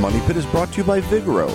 Money Pit is brought to you by Vigoro,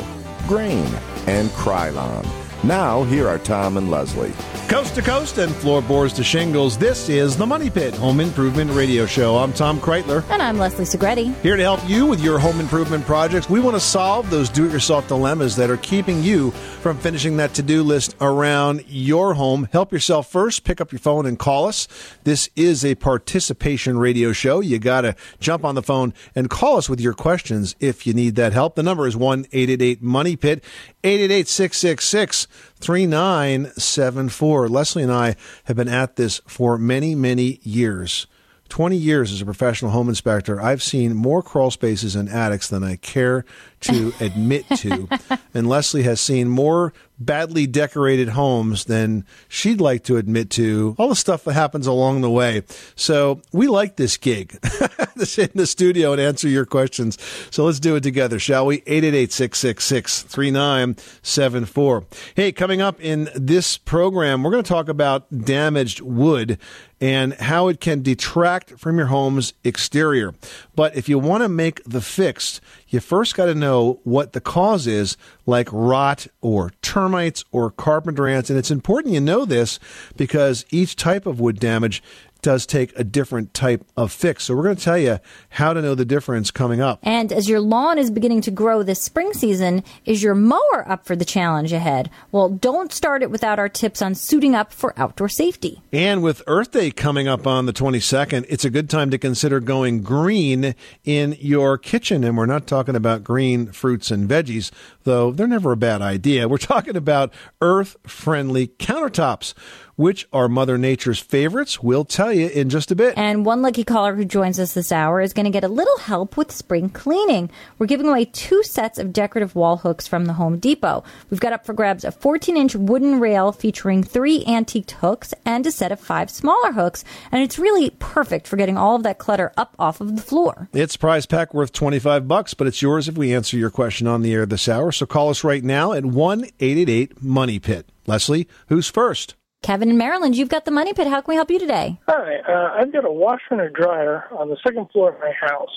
Grayne, and Krylon. Now, here are Tom and Leslie. Coast to coast and floorboards to shingles, this is the Money Pit Home Improvement Radio Show. I'm Tom Kraeutler. And I'm Leslie Segrete. Here to help you with your home improvement projects. We want to solve those do it yourself dilemmas that are keeping you from finishing that to do list around your home. Help yourself first. Pick up your phone and call us. This is a participation radio show. You got to jump on the phone and call us with your questions if you need that help. The number is 1 888 Money Pit, 888 666 3974. Leslie and I have been at this for many, many years. 20 years as a professional home inspector, I've seen more crawl spaces and attics than I care to admit to. and Leslie has seen more badly decorated homes than she'd like to admit to. All the stuff that happens along the way. So we like this gig to sit in the studio and answer your questions. So let's do it together, shall we? 888 666 3974. Hey, coming up in this program, we're going to talk about damaged wood and how it can detract from your home's exterior. But if you want to make the fix, you first got to know what the cause is, like rot or termites or carpenter ants. And it's important you know this because each type of wood damage does take a different type of fix. So we're going to tell you how to know the difference coming up. And as your lawn is beginning to grow this spring season, is your mower up for the challenge ahead? Well, don't start it without our tips on suiting up for outdoor safety. And with Earth Day coming up on the 22nd, it's a good time to consider going green in your kitchen. And we're not talking about green fruits and veggies, though they're never a bad idea. We're talking about earth friendly countertops. Which are Mother Nature's favorites? We'll tell you in just a bit. And one lucky caller who joins us this hour is going to get a little help with spring cleaning. We're giving away two sets of decorative wall hooks from the Home Depot. We've got up for grabs a 14 inch wooden rail featuring three antiqued hooks and a set of five smaller hooks. And it's really perfect for getting all of that clutter up off of the floor. It's prize pack worth 25 bucks, but it's yours if we answer your question on the air this hour. So call us right now at 1-888 Money Pit. Leslie, who's first? Kevin in Maryland, you've got the money pit. How can we help you today? Hi, uh, I've got a washer and a dryer on the second floor of my house,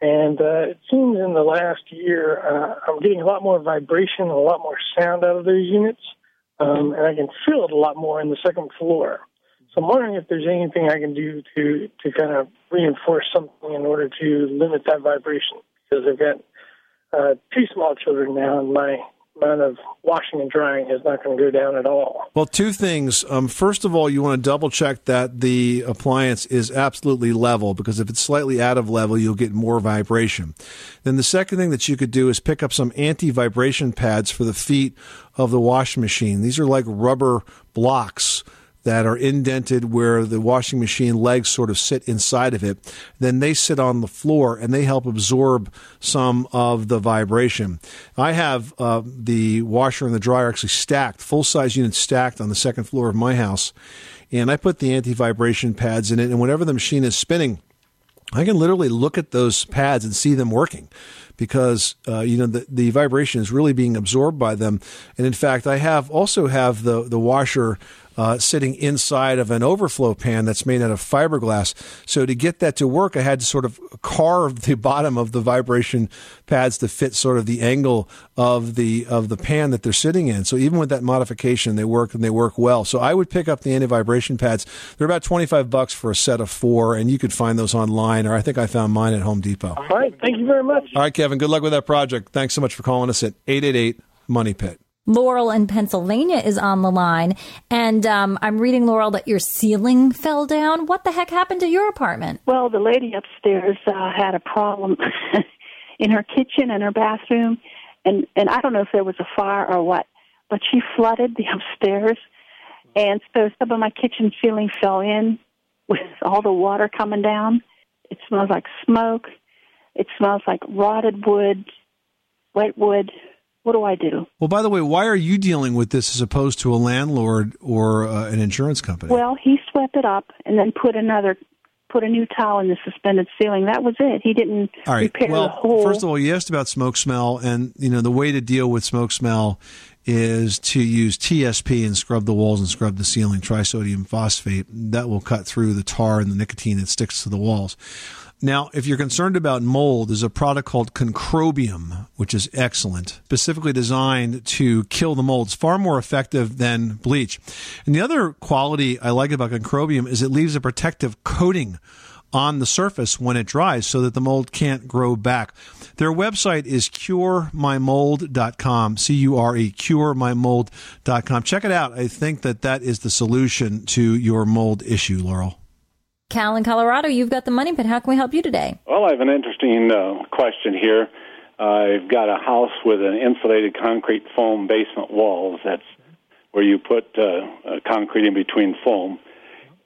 and uh, it seems in the last year uh, I'm getting a lot more vibration and a lot more sound out of those units, um, and I can feel it a lot more in the second floor. So I'm wondering if there's anything I can do to to kind of reinforce something in order to limit that vibration because I've got uh, two small children now, and my amount of washing and drying is not going to go down at all. Well, two things. Um, first of all, you want to double check that the appliance is absolutely level because if it's slightly out of level, you'll get more vibration. Then the second thing that you could do is pick up some anti vibration pads for the feet of the washing machine. These are like rubber blocks that are indented where the washing machine legs sort of sit inside of it. Then they sit on the floor and they help absorb some of the vibration. I have uh, the washer and the dryer actually stacked, full size units stacked on the second floor of my house. And I put the anti vibration pads in it. And whenever the machine is spinning, I can literally look at those pads and see them working because uh, you know the, the vibration is really being absorbed by them. And in fact, I have also have the the washer uh, sitting inside of an overflow pan that's made out of fiberglass. So to get that to work, I had to sort of carve the bottom of the vibration pads to fit sort of the angle of the of the pan that they're sitting in. So even with that modification, they work and they work well. So I would pick up the anti vibration pads. They're about twenty five bucks for a set of four, and you could find those online, or I think I found mine at Home Depot. All right, thank you very much. All right, Kevin. Good luck with that project. Thanks so much for calling us at eight eight eight Money Pit. Laurel in Pennsylvania is on the line. And um, I'm reading, Laurel, that your ceiling fell down. What the heck happened to your apartment? Well, the lady upstairs uh, had a problem in her kitchen and her bathroom, and and I don't know if there was a fire or what, but she flooded the upstairs, and so some of my kitchen ceiling fell in with all the water coming down. It smells like smoke. It smells like rotted wood, wet wood. What do I do? Well, by the way, why are you dealing with this as opposed to a landlord or uh, an insurance company? Well, he swept it up and then put another, put a new tile in the suspended ceiling. That was it. He didn't all right. repair well, the whole. first of all, you asked about smoke smell, and you know the way to deal with smoke smell is to use TSP and scrub the walls and scrub the ceiling, trisodium phosphate. That will cut through the tar and the nicotine that sticks to the walls. Now, if you're concerned about mold, there's a product called Concrobium, which is excellent, specifically designed to kill the mold. It's far more effective than bleach. And the other quality I like about Concrobium is it leaves a protective coating on the surface when it dries so that the mold can't grow back. Their website is curemymold.com, C U R E, curemymold.com. Check it out. I think that that is the solution to your mold issue, Laurel. Cal in Colorado, you've got the money pit. How can we help you today? Well, I have an interesting uh, question here. I've got a house with an insulated concrete foam basement walls. That's where you put uh, uh, concrete in between foam.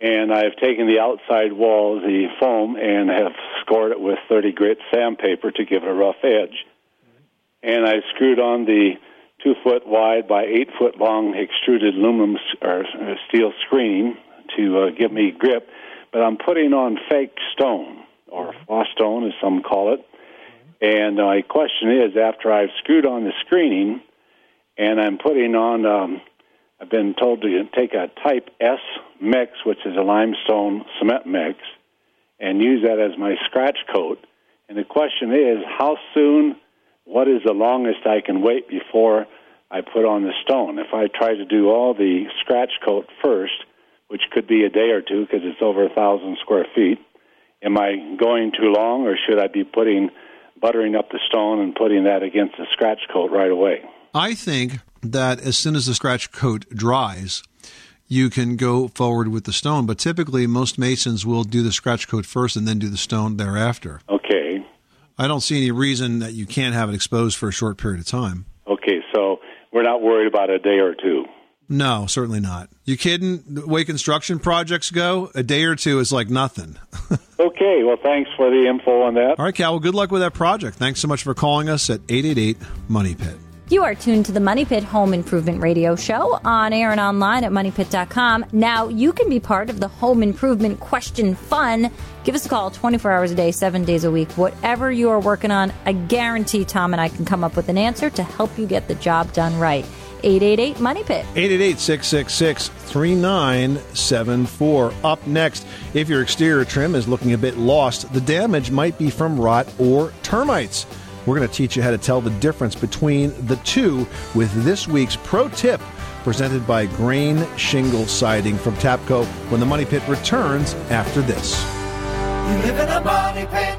And I've taken the outside walls, the foam, and have scored it with 30 grit sandpaper to give it a rough edge. And I screwed on the two foot wide by eight foot long extruded aluminum or uh, steel screening to uh, give me grip. But I'm putting on fake stone or floss stone, as some call it. And my question is, after I've screwed on the screening, and I'm putting on, um, I've been told to take a Type S mix, which is a limestone cement mix, and use that as my scratch coat. And the question is, how soon? What is the longest I can wait before I put on the stone? If I try to do all the scratch coat first, which could be a day or two because it's over a thousand square feet, am I going too long, or should I be putting buttering up the stone and putting that against the scratch coat right away? I think that as soon as the scratch coat dries, you can go forward with the stone. But typically, most masons will do the scratch coat first and then do the stone thereafter. Okay. I don't see any reason that you can't have it exposed for a short period of time. Okay, so we're not worried about a day or two. No, certainly not. You kidding? The way construction projects go, a day or two is like nothing. Okay, well, thanks for the info on that. All right, Cal. Well, good luck with that project. Thanks so much for calling us at 888 Money Pit. You are tuned to the Money Pit Home Improvement Radio Show on air and online at moneypit.com. Now, you can be part of the home improvement question fun. Give us a call 24 hours a day, seven days a week. Whatever you are working on, I guarantee Tom and I can come up with an answer to help you get the job done right. 888 Money Pit. 888 666 3974. Up next, if your exterior trim is looking a bit lost, the damage might be from rot or termites. We're going to teach you how to tell the difference between the two with this week's pro tip presented by Grayne Shingle Siding from Tapco when the Money Pit returns after this. You live in a money pit.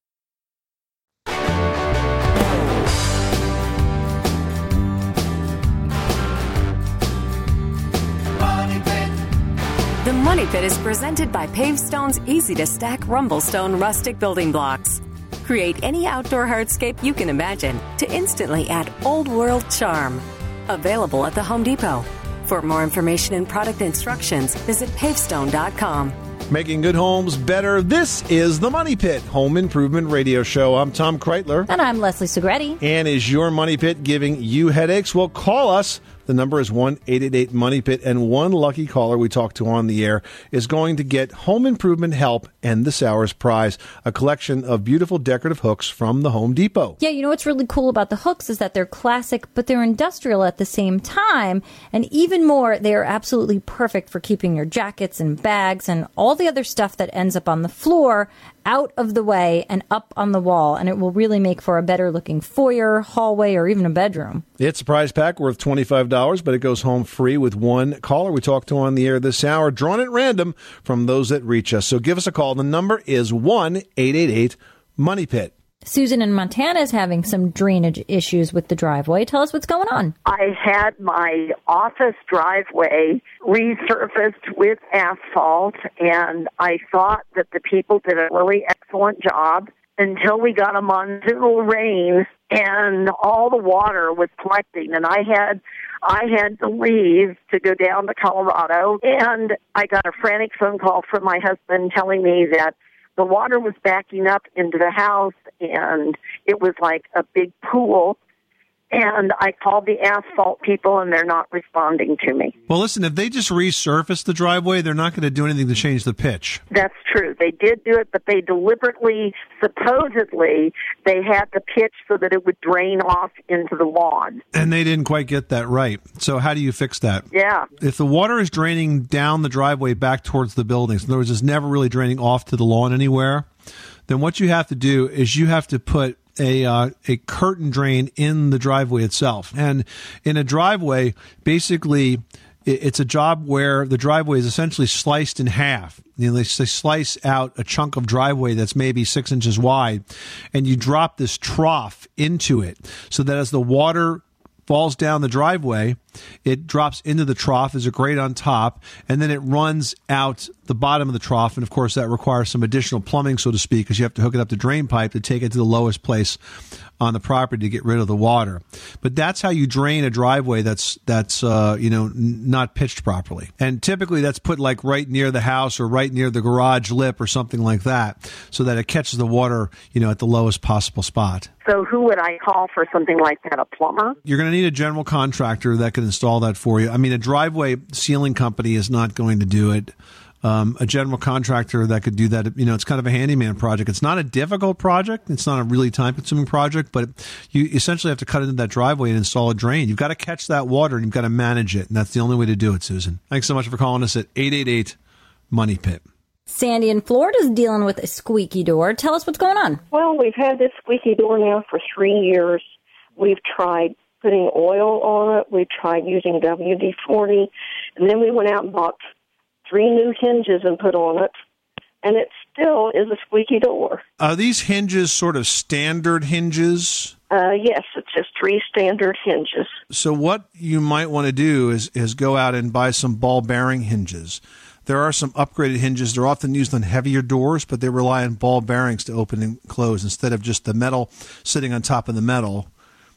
The Money Pit is presented by Pavestone's easy to stack Rumblestone rustic building blocks. Create any outdoor hardscape you can imagine to instantly add old world charm. Available at the Home Depot. For more information and product instructions, visit pavestone.com. Making good homes better. This is the Money Pit Home Improvement Radio Show. I'm Tom Kraeutler. And I'm Leslie Segrete. And is your Money Pit giving you headaches? Well, call us. The number is 1 888 Money Pit, and one lucky caller we talk to on the air is going to get home improvement help and this hour's prize a collection of beautiful decorative hooks from the Home Depot. Yeah, you know what's really cool about the hooks is that they're classic, but they're industrial at the same time. And even more, they are absolutely perfect for keeping your jackets and bags and all the other stuff that ends up on the floor out of the way and up on the wall. And it will really make for a better looking foyer, hallway, or even a bedroom. It's a prize pack worth $25, but it goes home free with one caller we talked to on the air this hour, drawn at random from those that reach us. So give us a call. The number is 1 888 Money Pit. Susan in Montana is having some drainage issues with the driveway. Tell us what's going on. I had my office driveway resurfaced with asphalt, and I thought that the people did a really excellent job until we got a monsoonal rain and all the water was collecting and I had I had to leave to go down to Colorado and I got a frantic phone call from my husband telling me that the water was backing up into the house and it was like a big pool and I called the asphalt people and they're not responding to me. Well, listen, if they just resurface the driveway, they're not going to do anything to change the pitch. That's true. They did do it, but they deliberately, supposedly, they had the pitch so that it would drain off into the lawn. And they didn't quite get that right. So, how do you fix that? Yeah. If the water is draining down the driveway back towards the buildings, in other words, it's never really draining off to the lawn anywhere, then what you have to do is you have to put a uh, a curtain drain in the driveway itself. And in a driveway, basically, it's a job where the driveway is essentially sliced in half. You know, they, they slice out a chunk of driveway that's maybe six inches wide, and you drop this trough into it, so that as the water falls down the driveway, it drops into the trough as a grate on top, and then it runs out the bottom of the trough. And of course, that requires some additional plumbing, so to speak, because you have to hook it up to drain pipe to take it to the lowest place on the property to get rid of the water. But that's how you drain a driveway that's that's uh, you know n- not pitched properly. And typically, that's put like right near the house or right near the garage lip or something like that, so that it catches the water you know at the lowest possible spot. So who would I call for something like that? A plumber? You're going to need a general contractor that can install that for you. I mean, a driveway sealing company is not going to do it. Um, a general contractor that could do that, you know, it's kind of a handyman project. It's not a difficult project. It's not a really time consuming project, but you essentially have to cut into that driveway and install a drain. You've got to catch that water and you've got to manage it. And that's the only way to do it, Susan. Thanks so much for calling us at 888 Money Pit. Sandy in Florida is dealing with a squeaky door. Tell us what's going on. Well, we've had this squeaky door now for three years. We've tried putting oil on it. We've tried using WD 40. And then we went out and bought three new hinges and put on it. And it still is a squeaky door. Are these hinges sort of standard hinges? Uh, yes, it's just three standard hinges. So what you might want to do is is go out and buy some ball bearing hinges. There are some upgraded hinges. They're often used on heavier doors, but they rely on ball bearings to open and close instead of just the metal sitting on top of the metal.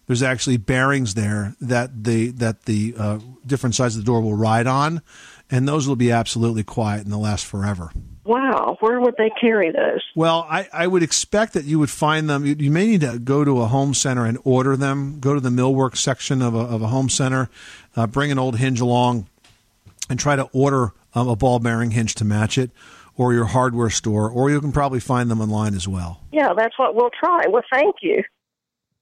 There's actually bearings there that the that the uh, different sides of the door will ride on, and those will be absolutely quiet and they'll last forever. Wow, where would they carry those? Well, I, I would expect that you would find them. You, you may need to go to a home center and order them. Go to the millwork section of a, of a home center, uh, bring an old hinge along, and try to order um, a ball bearing hinge to match it, or your hardware store, or you can probably find them online as well. Yeah, that's what we'll try. Well, thank you.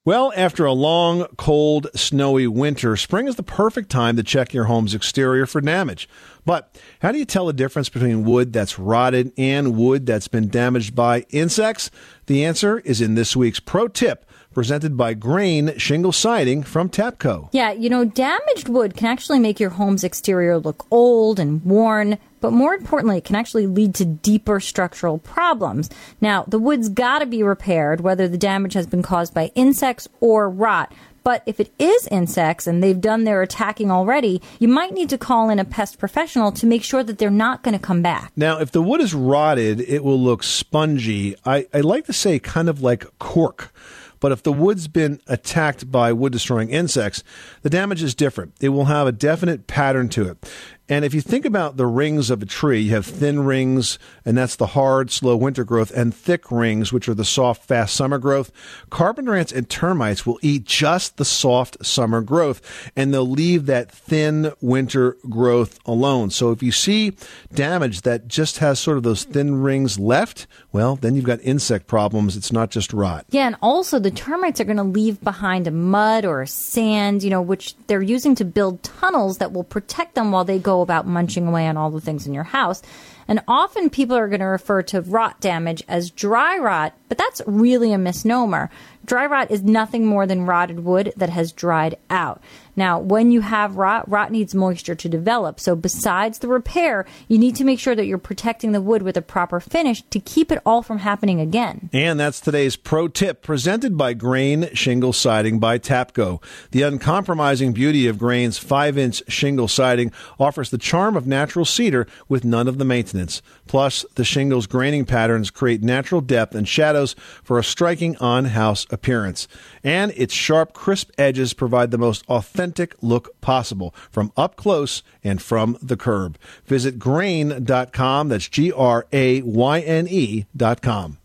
Well, after a long, cold, snowy winter, spring is the perfect time to check your home's exterior for damage. But how do you tell the difference between wood that's rotted and wood that's been damaged by insects? The answer is in this week's pro tip presented by Grayne Shingle Siding from Tapco. Yeah, you know, damaged wood can actually make your home's exterior look old and worn, but more importantly, it can actually lead to deeper structural problems. Now, the wood's got to be repaired, whether the damage has been caused by insects or rot. But if it is insects and they've done their attacking already, you might need to call in a pest professional to make sure that they're not going to come back. Now, if the wood is rotted, it will look spongy. I, I like to say kind of like cork. But if the wood's been attacked by wood destroying insects, the damage is different. It will have a definite pattern to it. And if you think about the rings of a tree, you have thin rings, and that's the hard, slow winter growth, and thick rings, which are the soft, fast summer growth. Carpenter ants and termites will eat just the soft summer growth, and they'll leave that thin winter growth alone. So if you see damage that just has sort of those thin rings left, well, then you've got insect problems. It's not just rot. Yeah, and also the termites are going to leave behind a mud or a sand, you know, which they're using to build tunnels that will protect them while they go about munching away on all the things in your house. And often people are going to refer to rot damage as dry rot, but that's really a misnomer. Dry rot is nothing more than rotted wood that has dried out. Now, when you have rot, rot needs moisture to develop. So besides the repair, you need to make sure that you're protecting the wood with a proper finish to keep it all from happening again. And that's today's pro tip presented by Grayne Shingle Siding by Tapco. The uncompromising beauty of Grayne's 5 inch shingle siding offers the charm of natural cedar with none of the maintenance. Plus, the shingle's graining patterns create natural depth and shadows for a striking on house appearance. And its sharp, crisp edges provide the most authentic look possible from up close and from the curb. Visit grayne.com. That's G R A Y N E.com.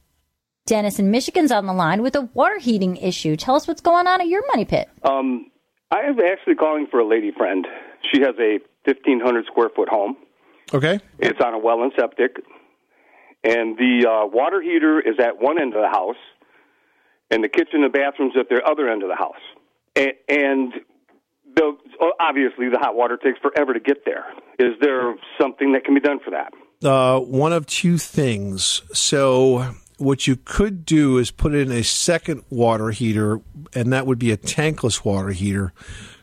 Dennis in Michigan's on the line with a water heating issue. Tell us what's going on at your money pit. Um, I am actually calling for a lady friend. She has a 1,500 square foot home. Okay. It's on a well and septic. And the uh, water heater is at one end of the house, and the kitchen and bathrooms at the other end of the house. And, the, obviously, the hot water takes forever to get there. Is there something that can be done for that? Uh, one of two things. So, what you could do is put in a second water heater, and that would be a tankless water heater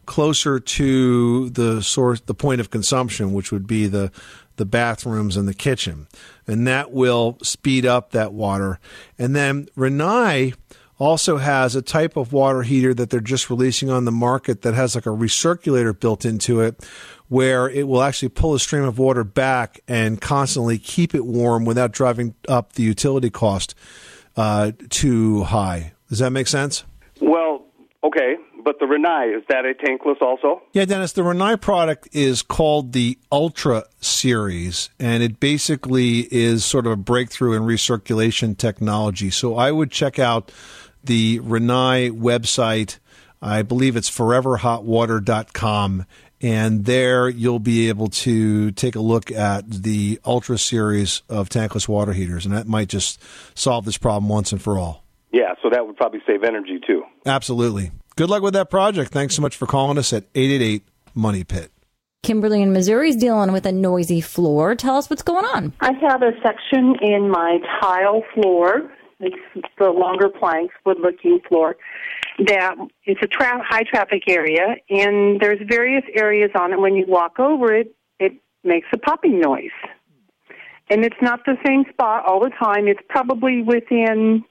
closer to the source, the point of consumption, which would be the the bathrooms and the kitchen, and that will speed up that water. And then Rinnai also has a type of water heater that they're just releasing on the market that has like a recirculator built into it where it will actually pull a stream of water back and constantly keep it warm without driving up the utility cost uh, too high. Does that make sense? Well, okay, but the Rinnai, is that a tankless also? Yeah, Dennis, the Rinnai product is called the Ultra Series, and it basically is sort of a breakthrough in recirculation technology. So I would check out the Rinnai website. I believe it's foreverhotwater.com. And there you'll be able to take a look at the Ultra series of tankless water heaters. And that might just solve this problem once and for all. Yeah, so that would probably save energy too. Absolutely. Good luck with that project. Thanks so much for calling us at 888 Money Pit. Kimberly in Missouri is dealing with a noisy floor. Tell us what's going on. I have a section in my tile floor. It's the longer planks, wood looking floor. That it's a tra- high traffic area, and there's various areas on it. When you walk over it, it makes a popping noise. And it's not the same spot all the time. It's probably within,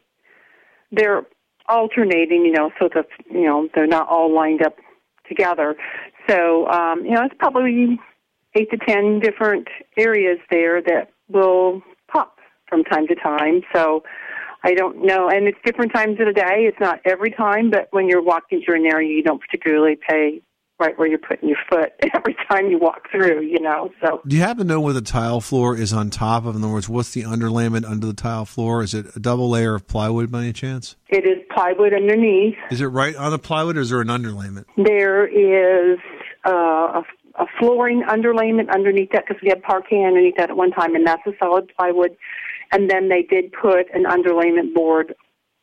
they're alternating, you know, so that, you know, they're not all lined up together. So, um, you know, it's probably eight to ten different areas there that will pop from time to time. So I don't know, and it's different times of the day. It's not every time, but when you're walking through an area, you don't particularly pay right where you're putting your foot every time you walk through. You know, so Do you happen to know where the tile floor is on top of? In other words, what's the underlayment under the tile floor? Is it a double layer of plywood by any chance? it is plywood underneath. Is it right on the plywood or is there an underlayment? There is uh, a, a flooring underlayment underneath that because we had parquet underneath that at one time, and that's a solid plywood. And then they did put an underlayment board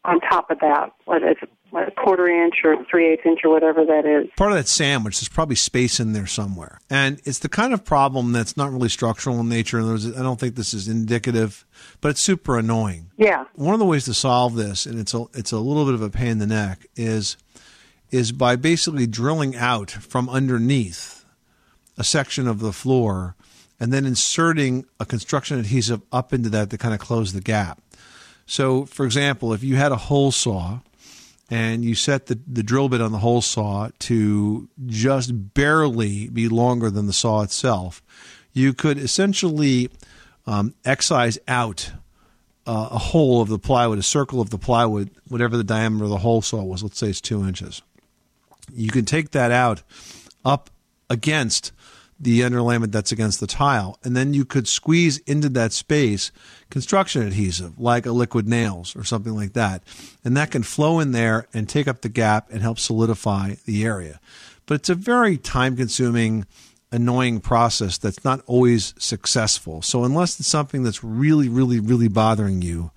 on top of that, what is it, what, a quarter inch or three eighths inch or whatever that is. Part of that sandwich, there's probably space in there somewhere. And it's the kind of problem that's not really structural in nature. Other I don't think this is indicative, but it's super annoying. Yeah. One of the ways to solve this, and it's a, it's a little bit of a pain in the neck, is is by basically drilling out from underneath a section of the floor and then inserting a construction adhesive up into that to kind of close the gap. So, for example, if you had a hole saw and you set the, the drill bit on the hole saw to just barely be longer than the saw itself, you could essentially um, excise out uh, a hole of the plywood, a circle of the plywood, whatever the diameter of the hole saw was. Let's say it's two inches. You can take that out up against the underlayment that's against the tile, and then you could squeeze into that space construction adhesive, like a liquid nails or something like that, and that can flow in there and take up the gap and help solidify the area. But it's a very time-consuming, annoying process that's not always successful. So unless it's something that's really, really, really bothering you,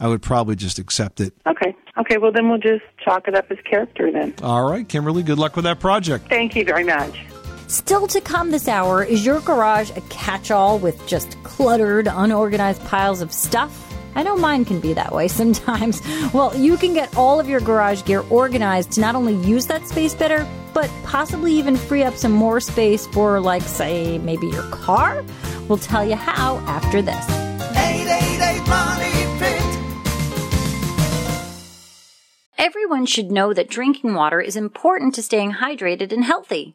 I would probably just accept it. Okay. Okay. Well, then we'll just chalk it up as character then. All right, Kimberly, good luck with that project. Thank you very much. Still to come this hour, is your garage a catch all with just cluttered, unorganized piles of stuff? I know mine can be that way sometimes. Well, you can get all of your garage gear organized to not only use that space better, but possibly even free up some more space for, like, say, maybe your car? We'll tell you how after this. 888 Money Pit. Everyone should know that drinking water is important to staying hydrated and healthy.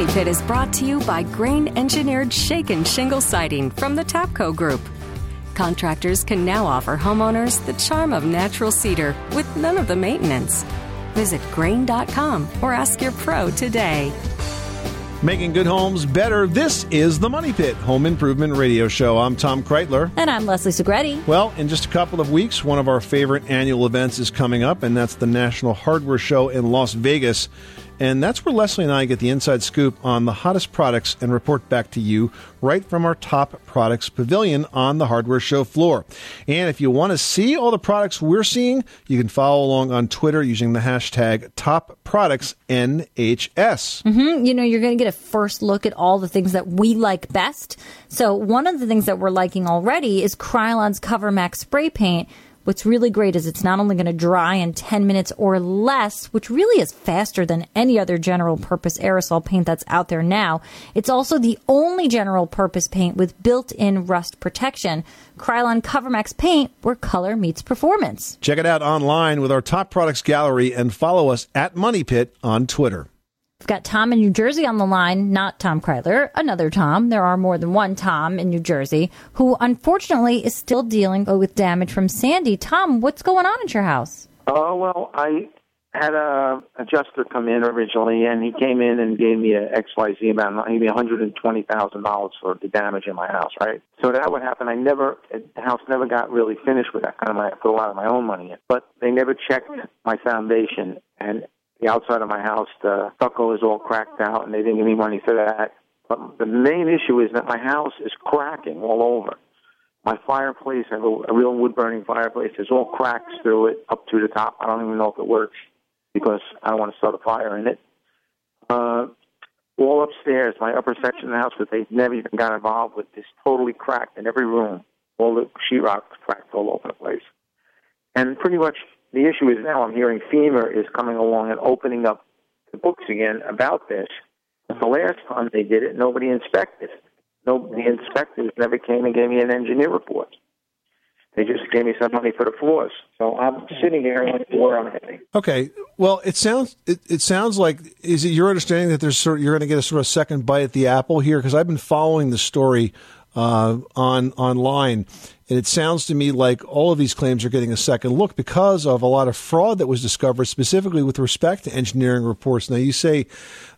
Money Pit is brought to you by Grayne engineered shake and shingle siding from the Tapco Group. Contractors can now offer homeowners the charm of natural cedar with none of the maintenance. Visit grayne.com or ask your pro today. Making good homes better. This is the Money Pit Home Improvement Radio Show. I'm Tom Kraeutler. And I'm Leslie Segrete. Well, in just a couple of weeks, one of our favorite annual events is coming up, and that's the National Hardware Show in Las Vegas. And that's where Leslie and I get the inside scoop on the hottest products and report back to you right from our top products pavilion on the hardware show floor. And if you want to see all the products we're seeing, you can follow along on Twitter using the hashtag top products NHS. hmm You know, you're going to get a first look at all the things that we like best. So, one of the things that we're liking already is Krylon's Cover Max spray paint. What's really great is it's not only going to dry in 10 minutes or less, which really is faster than any other general purpose aerosol paint that's out there now. It's also the only general purpose paint with built in rust protection. Krylon CoverMax paint, where color meets performance. Check it out online with our top products gallery and follow us at Money Pit on Twitter. We've got Tom in New Jersey on the line, not Tom Kraeutler, another Tom. There are more than one Tom in New Jersey who unfortunately is still dealing with damage from Sandy. Tom, what's going on at your house? Oh well, I had a adjuster come in originally, and he came in and gave me a X Y Z amount. He gave me one hundred and twenty thousand dollars for the damage in my house. Right. So that would happen. I never the house never got really finished with that kind of money. I put a lot of my own money in, but they never checked my foundation and the outside of my house. The stucco is all cracked out, and they didn't give me money for that. But the main issue is that my house is cracking all over. My fireplace, I have a, real wood burning fireplace. There's all cracks through it up to the top. I don't even know if it works because I don't want to start a fire in it. Uh, all upstairs, my upper section of the house, that they never even got involved with, is totally cracked in every room. All the sheetrock's cracked all over the place. And pretty much the issue is now I'm hearing FEMA is coming along and opening up the books again about this. But the last time they did it, nobody inspected. No, the inspectors never came and gave me an engineer report. They just gave me some money for the floors. So I'm sitting here and where I'm heading. Okay. Well, it sounds it, it sounds like is it your understanding that there's sort of, you're going to get a sort of second bite at the apple here because I've been following the story uh, on online, and it sounds to me like all of these claims are getting a second look because of a lot of fraud that was discovered, specifically with respect to engineering reports. Now, you say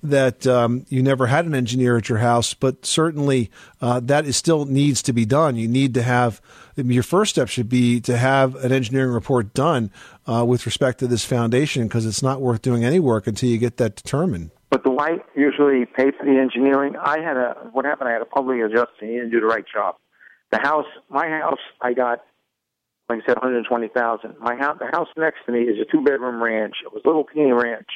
that um, you never had an engineer at your house, but certainly uh, that is still needs to be done. You need to have your first step should be to have an engineering report done uh, with respect to this foundation because it's not worth doing any work until you get that determined. But the white usually paid for the engineering. I had a what happened? I had a public adjuster. He didn't do the right job. The house, my house, I got like I said, one hundred twenty thousand. My house, the house next to me is a two bedroom ranch. It was a little teeny ranch,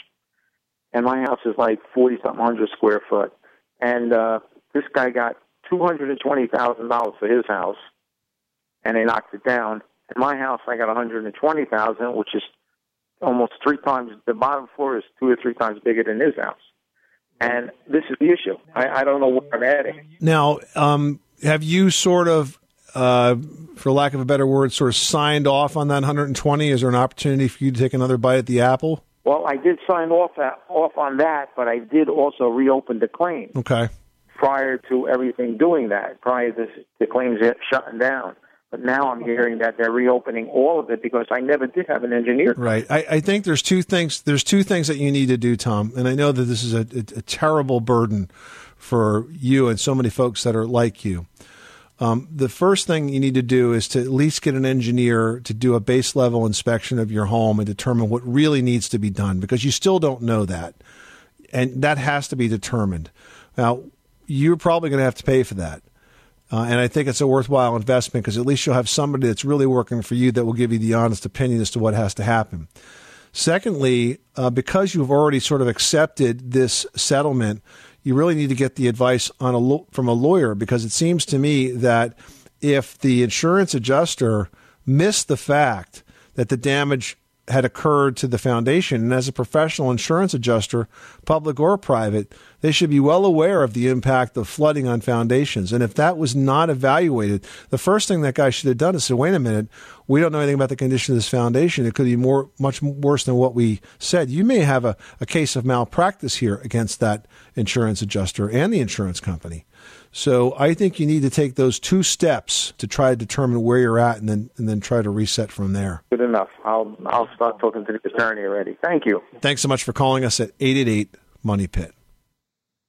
and my house is like forty something hundred square foot. And uh, this guy got two hundred and twenty thousand dollars for his house, and they knocked it down. And my house, I got one hundred and twenty thousand, which is almost three times. The bottom floor is two or three times bigger than his house. And this is the issue. I, I don't know what I'm adding. Now, um, have you sort of, uh, for lack of a better word, sort of signed off on that 120? Is there an opportunity for you to take another bite at the apple? Well, I did sign off that, off on that, but I did also reopen the claim Okay. prior to everything doing that. Prior to the claims shutting down. But now I'm hearing that they're reopening all of it because I never did have an engineer. Right. I, I think there's two things. There's two things that you need to do, Tom. And I know that this is a, a, a terrible burden for you and so many folks that are like you. Um, the first thing you need to do is to at least get an engineer to do a base level inspection of your home and determine what really needs to be done because you still don't know that. And that has to be determined. Now, you're probably going to have to pay for that. Uh, and I think it's a worthwhile investment because at least you'll have somebody that's really working for you that will give you the honest opinion as to what has to happen. Secondly, uh, because you've already sort of accepted this settlement, you really need to get the advice on a lo- from a lawyer because it seems to me that if the insurance adjuster missed the fact that the damage had occurred to the foundation, and as a professional insurance adjuster, public or private, they should be well aware of the impact of flooding on foundations. And if that was not evaluated, the first thing that guy should have done is say, wait a minute, we don't know anything about the condition of this foundation. It could be more, much worse than what we said. You may have a, a case of malpractice here against that insurance adjuster and the insurance company. So I think you need to take those two steps to try to determine where you're at and then and then try to reset from there. Good enough. I'll I'll start talking to the attorney already. Thank you. Thanks so much for calling us at 888 Money Pit.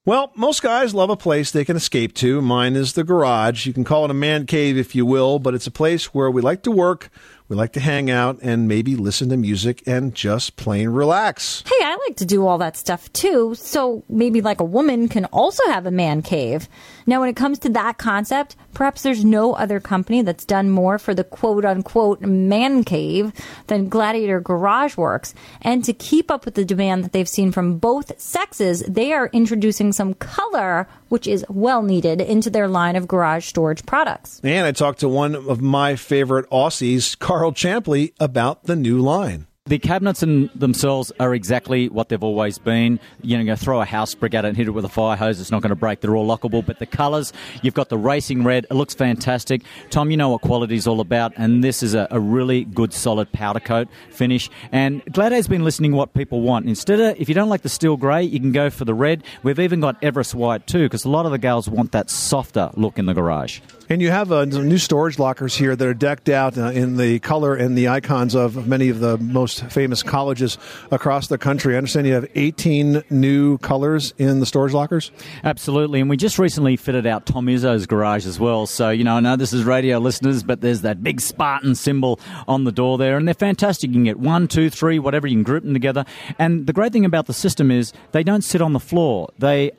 Well, most guys love a place they can escape to. Mine is the garage. You can call it a man cave if you will, but it's a place where we like to work. We like to hang out and maybe listen to music and just plain relax. Hey, I like to do all that stuff too. So maybe like a woman can also have a man cave. Now, when it comes to that concept, perhaps there's no other company that's done more for the quote unquote man cave than Gladiator Garage Works. And to keep up with the demand that they've seen from both sexes, they are introducing some color, which is well needed, into their line of garage storage products. And I talked to one of my favorite Aussies, Carl Champley, about the new line. The cabinets in themselves are exactly what they've always been. You know, you throw a house brick at it and hit it with a fire hose, it's not going to break. They're all lockable. But the colours, you've got the racing red, it looks fantastic. Tom, you know what quality is all about, and this is a, a really good, solid powder coat finish. And Gladiator's been listening what people want. Instead of, if you don't like the steel grey, you can go for the red. We've even got Everest white too, because a lot of the gals want that softer look in the garage. And you have uh, new storage lockers here that are decked out uh, in the color and the icons of many of the most famous colleges across the country. I understand you have 18 new colors in the storage lockers. Absolutely, and we just recently fitted out Tom Izzo's garage as well. So you know, I know this is radio listeners, but there's that big Spartan symbol on the door there, and they're fantastic. You can get one, two, three, whatever. You can group them together. And the great thing about the system is they don't sit on the floor; they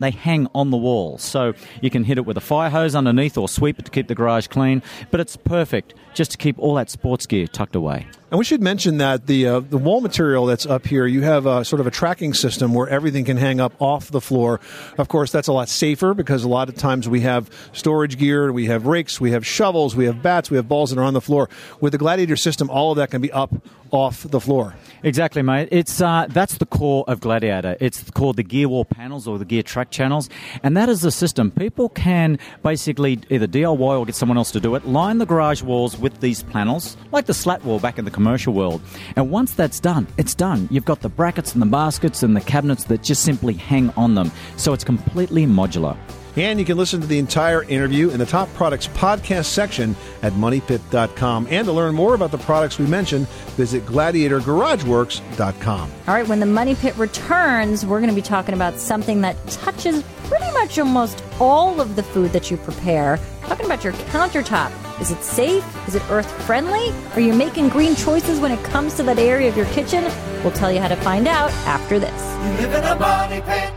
they hang on the wall. So you can hit it with a fire hose underneath or sweep it to keep the garage clean. But it's perfect just to keep all that sports gear tucked away. And we should mention that the uh, the wall material that's up here, you have a, sort of a tracking system where everything can hang up off the floor. Of course, that's a lot safer because a lot of times we have storage gear, we have rakes, we have shovels, we have bats, we have balls that are on the floor. With the Gladiator system, all of that can be up off the floor. Exactly, mate. It's uh, that's the core of Gladiator. It's called the gear wall panels or the gear track channels, and that is the system. People can basically either DIY or get someone else to do it. Line the garage walls with these panels, like the slat wall back in the commercial world. And once that's done, it's done. You've got the brackets and the baskets and the cabinets that just simply hang on them. So it's completely modular. And you can listen to the entire interview in the Top Products podcast section at moneypit.com. And to learn more about the products we mentioned, visit gladiatorgarageworks.com. All right, when the Money Pit returns, we're going to be talking about something that touches pretty much almost all of the food that you prepare. Talking about your countertop. Is it safe? Is it earth friendly? Are you making green choices when it comes to that area of your kitchen? We'll tell you how to find out after this. You live in a money pit.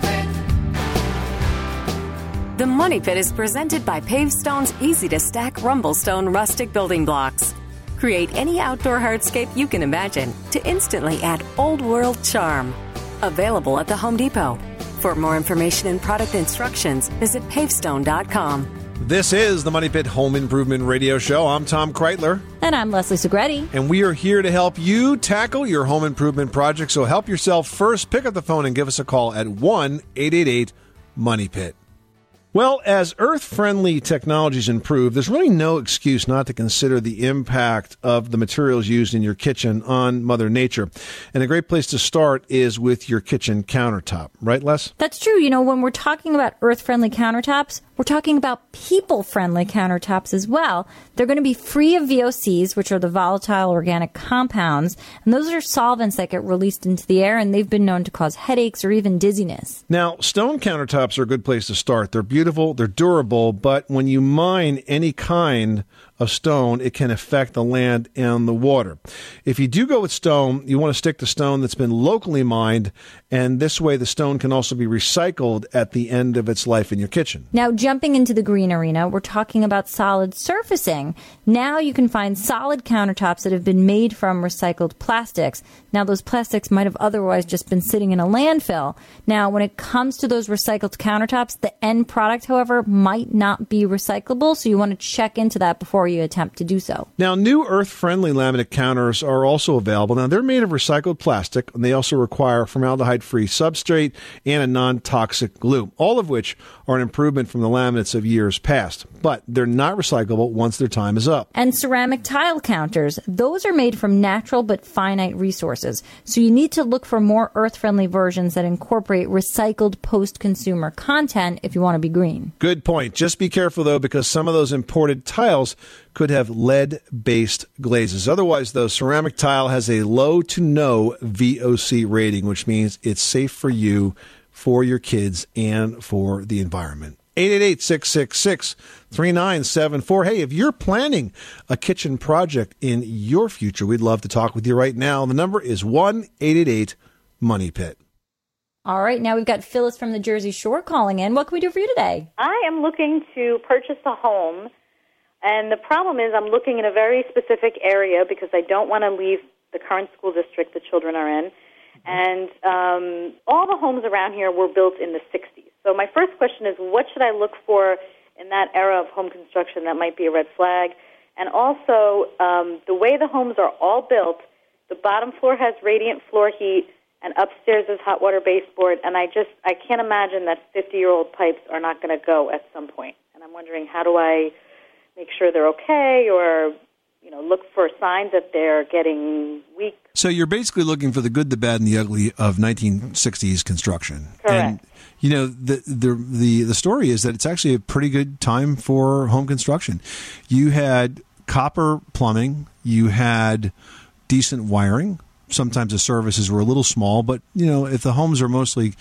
Pit. The Money Pit is presented by Pavestone's easy to stack Rumblestone rustic building blocks. Create any outdoor hardscape you can imagine to instantly add old world charm. Available at the Home Depot. For more information and product instructions, visit pavestone.com. This is the Money Pit Home Improvement Radio Show. I'm Tom Kraeutler. And I'm Leslie Segrete. And we are here to help you tackle your home improvement project. So help yourself first. Pick up the phone and give us a call at 1 888 Money Pit. Well, as earth friendly technologies improve, there's really no excuse not to consider the impact of the materials used in your kitchen on Mother Nature. And a great place to start is with your kitchen countertop, right, Les? That's true. You know, when we're talking about earth friendly countertops, we're talking about people friendly countertops as well. They're going to be free of VOCs, which are the volatile organic compounds. And those are solvents that get released into the air, and they've been known to cause headaches or even dizziness. Now, stone countertops are a good place to start. They're beautiful, they're durable, but when you mine any kind of stone, it can affect the land and the water. If you do go with stone, you want to stick to stone that's been locally mined, and this way the stone can also be recycled at the end of its life in your kitchen. Now, jumping into the green arena, we're talking about solid surfacing. Now you can find solid countertops that have been made from recycled plastics. Now, those plastics might have otherwise just been sitting in a landfill. Now, when it comes to those recycled countertops, the end product, however, might not be recyclable, so you want to check into that before you attempt to do so. Now, new earth friendly laminate counters are also available. Now, they're made of recycled plastic, and they also require formaldehyde free substrate and a non toxic glue, all of which are an improvement from the laminates of years past. But they're not recyclable once their time is up. And ceramic tile counters, those are made from natural but finite resources. So you need to look for more earth friendly versions that incorporate recycled post consumer content if you want to be green. Good point. Just be careful though, because some of those imported tiles could have lead based glazes. Otherwise, though, ceramic tile has a low to no VOC rating, which means it's safe for you, for your kids, and for the environment. 888-666-3974. Hey, if you're planning a kitchen project in your future, we'd love to talk with you right now. The number is 1-888-MONEY PIT. All right, now we've got Phyllis from the Jersey Shore calling in. What can we do for you today? I am looking to purchase a home, and the problem is I'm looking in a very specific area because I don't want to leave the current school district the children are in. And um, all the homes around here were built in the 60s. So my first question is, what should I look for in that era of home construction that might be a red flag? And also, um, the way the homes are all built, the bottom floor has radiant floor heat, and upstairs is hot water baseboard. And I just I can't imagine that 50 year old pipes are not going to go at some point. And I'm wondering how do I make sure they're okay, or you know, look for signs that they're getting weak. So you're basically looking for the good, the bad, and the ugly of 1960s construction. Correct. And you know the the the the story is that it's actually a pretty good time for home construction. You had copper plumbing, you had decent wiring. Sometimes the services were a little small, but you know if the homes are mostly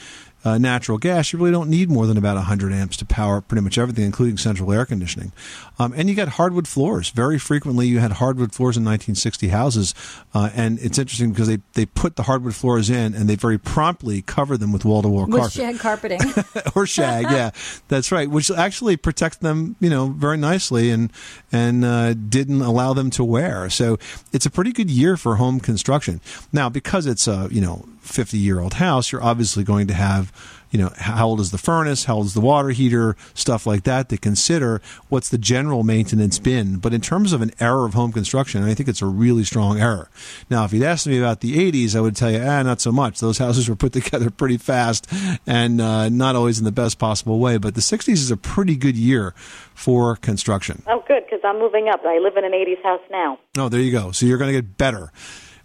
uh, natural gas, you really don't need more than about 100 amps to power pretty much everything, including central air conditioning. Um, and you got hardwood floors. Very frequently, you had hardwood floors in 1960 houses. Uh, and it's interesting because they, they put the hardwood floors in and they very promptly cover them with wall to wall With carpet. shag carpeting. or shag, yeah, that's right. Which actually protects them, you know, very nicely, and and uh, didn't allow them to wear. So it's a pretty good year for home construction. Now, because it's a you know fifty year old house, you're obviously going to have you know how old is the furnace, how old is the water heater, stuff like that to consider. What's the general maintenance been? But in terms of an era of home construction, I think it's a really strong era. Now, if you'd asked me about the '80s, I would tell you, ah, not so much. Those houses were put together pretty fast and uh, not always in the best possible way. But the '60s is a pretty good year for construction. Oh, good, because I'm moving up. I live in an 80s house now. Oh, there you go. So you're going to get better.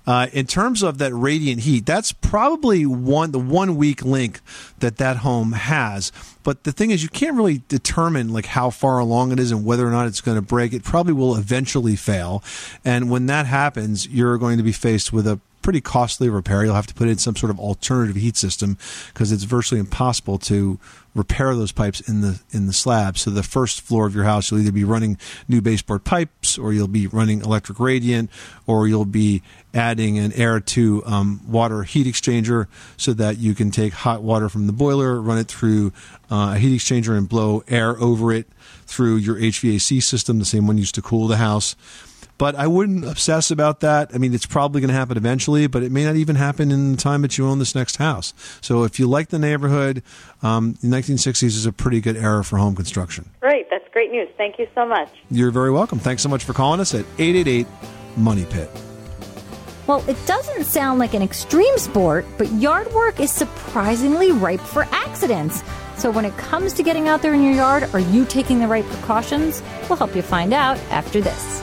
Uh, in terms of that radiant heat, that's probably one the one weak link that that home has. But the thing is, you can't really determine like how far along it is and whether or not it's going to break. It probably will eventually fail, and when that happens, you're going to be faced with a pretty costly repair. You'll have to put in some sort of alternative heat system because it's virtually impossible to repair those pipes in the in the slab. So the first floor of your house, you'll either be running new baseboard pipes, or you'll be running electric radiant, or you'll be adding an air to um, water heat exchanger so that you can take hot water from the boiler, run it through uh, a heat exchanger, and blow air over it through your HVAC system, the same one used to cool the house. But I wouldn't obsess about that. I mean, it's probably going to happen eventually, but it may not even happen in the time that you own this next house. So if you like the neighborhood, um, the 1960s is a pretty good era for home construction. Great, that's great news. Thank you so much. You're very welcome. Thanks so much for calling us at 888 Money Pit. Well, it doesn't sound like an extreme sport, but yard work is surprisingly ripe for accidents. So when it comes to getting out there in your yard, are you taking the right precautions? We'll help you find out after this.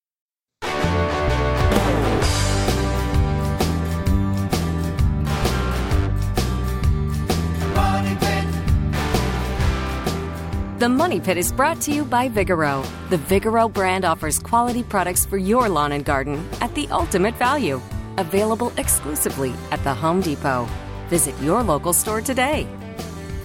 The Money Pit is brought to you by Vigoro. The Vigoro brand offers quality products for your lawn and garden at the ultimate value. Available exclusively at the Home Depot. Visit your local store today.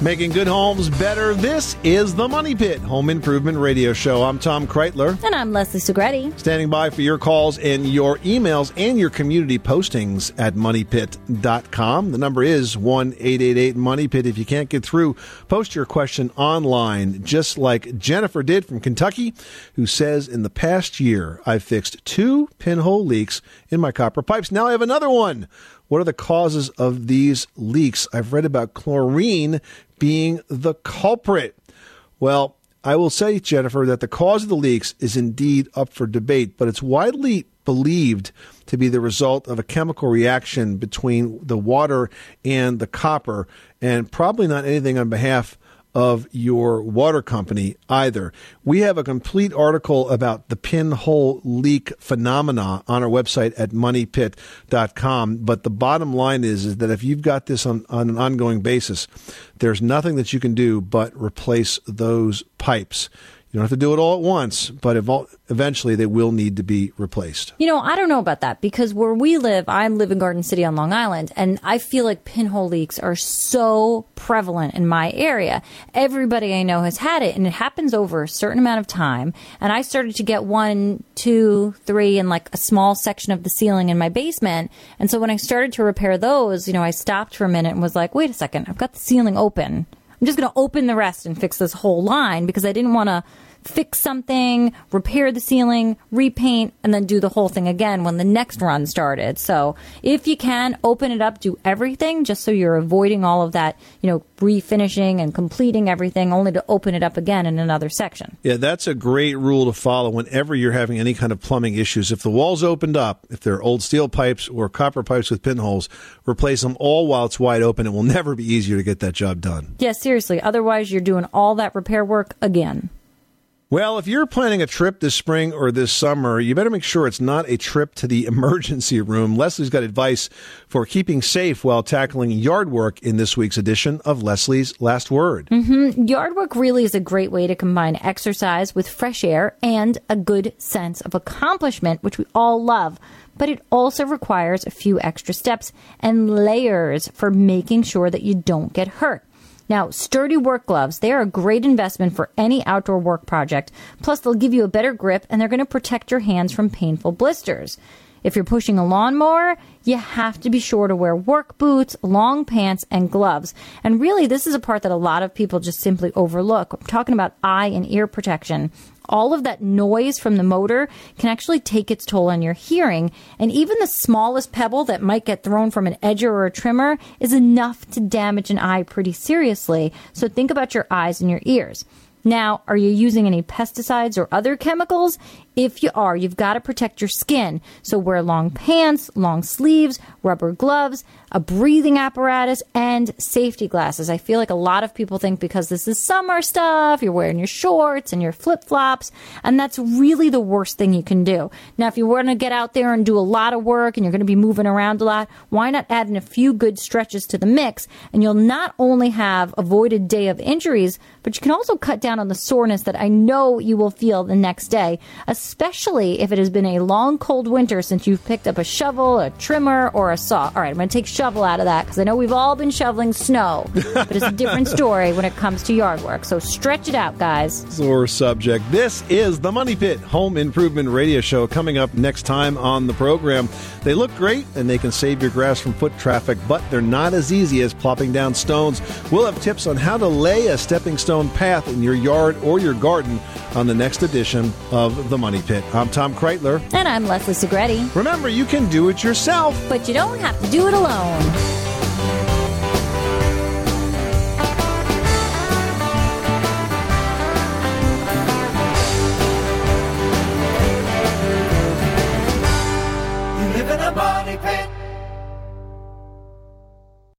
Making good homes better. This is the Money Pit Home Improvement Radio Show. I'm Tom Kraeutler. And I'm Leslie Segrete. Standing by for your calls and your emails and your community postings at moneypit.com. The number is 1 888 Money Pit. If you can't get through, post your question online, just like Jennifer did from Kentucky, who says, In the past year, I've fixed two pinhole leaks in my copper pipes. Now I have another one. What are the causes of these leaks? I've read about chlorine being the culprit. Well, I will say, Jennifer, that the cause of the leaks is indeed up for debate, but it's widely believed to be the result of a chemical reaction between the water and the copper, and probably not anything on behalf of your water company either. We have a complete article about the pinhole leak phenomena on our website at moneypit.com. But the bottom line is, is that if you've got this on, on an ongoing basis, there's nothing that you can do but replace those pipes. You don't have to do it all at once, but eventually they will need to be replaced. You know, I don't know about that because where we live, I live in Garden City on Long Island, and I feel like pinhole leaks are so prevalent in my area. Everybody I know has had it, and it happens over a certain amount of time. And I started to get one, two, three, and like a small section of the ceiling in my basement. And so when I started to repair those, you know, I stopped for a minute and was like, wait a second, I've got the ceiling open. I'm just going to open the rest and fix this whole line because I didn't want to fix something, repair the ceiling, repaint, and then do the whole thing again when the next run started. So if you can, open it up, do everything just so you're avoiding all of that, you know, refinishing and completing everything only to open it up again in another section. Yeah, that's a great rule to follow whenever you're having any kind of plumbing issues. If the wall's opened up, if they're old steel pipes or copper pipes with pinholes, replace them all while it's wide open. It will never be easier to get that job done. Yeah, seriously. Otherwise, you're doing all that repair work again. Well, if you're planning a trip this spring or this summer, you better make sure it's not a trip to the emergency room. Leslie's got advice for keeping safe while tackling yard work in this week's edition of Leslie's Last Word. hmm Yard work really is a great way to combine exercise with fresh air and a good sense of accomplishment, which we all love. But it also requires a few extra steps and layers for making sure that you don't get hurt. Now, sturdy work gloves, they are a great investment for any outdoor work project. Plus, they'll give you a better grip and they're going to protect your hands from painful blisters. If you're pushing a lawnmower, you have to be sure to wear work boots, long pants, and gloves. And really, this is a part that a lot of people just simply overlook. I'm talking about eye and ear protection. All of that noise from the motor can actually take its toll on your hearing, and even the smallest pebble that might get thrown from an edger or a trimmer is enough to damage an eye pretty seriously. So think about your eyes and your ears. Now, are you using any pesticides or other chemicals? If you are, you've got to protect your skin. So wear long pants, long sleeves, rubber gloves, a breathing apparatus, and safety glasses. I feel like a lot of people think because this is summer stuff, you're wearing your shorts and your flip flops, and that's really the worst thing you can do. Now, if you want to get out there and do a lot of work and you're going to be moving around a lot, why not add in a few good stretches to the mix? And you'll not only have avoided day of injuries, but you can also cut down on the soreness that I know you will feel the next day, if it has been a long, cold winter since you've picked up a shovel, a trimmer, or a saw. All right, I'm going to take shovel out of that because I know we've all been shoveling snow, but it's a different story when it comes to yard work. So stretch it out, guys. Sore subject. This is the Money Pit Home Improvement Radio Show coming up next time on the program. They look great and they can save your grass from foot traffic, but they're not as easy as plopping down stones. We'll have tips on how to lay a stepping stone path in your yard or your garden on the next edition of the Money Pit. I'm Tom Kraeutler. And I'm Leslie Segrete. Remember, you can do it yourself. But you don't have to do it alone.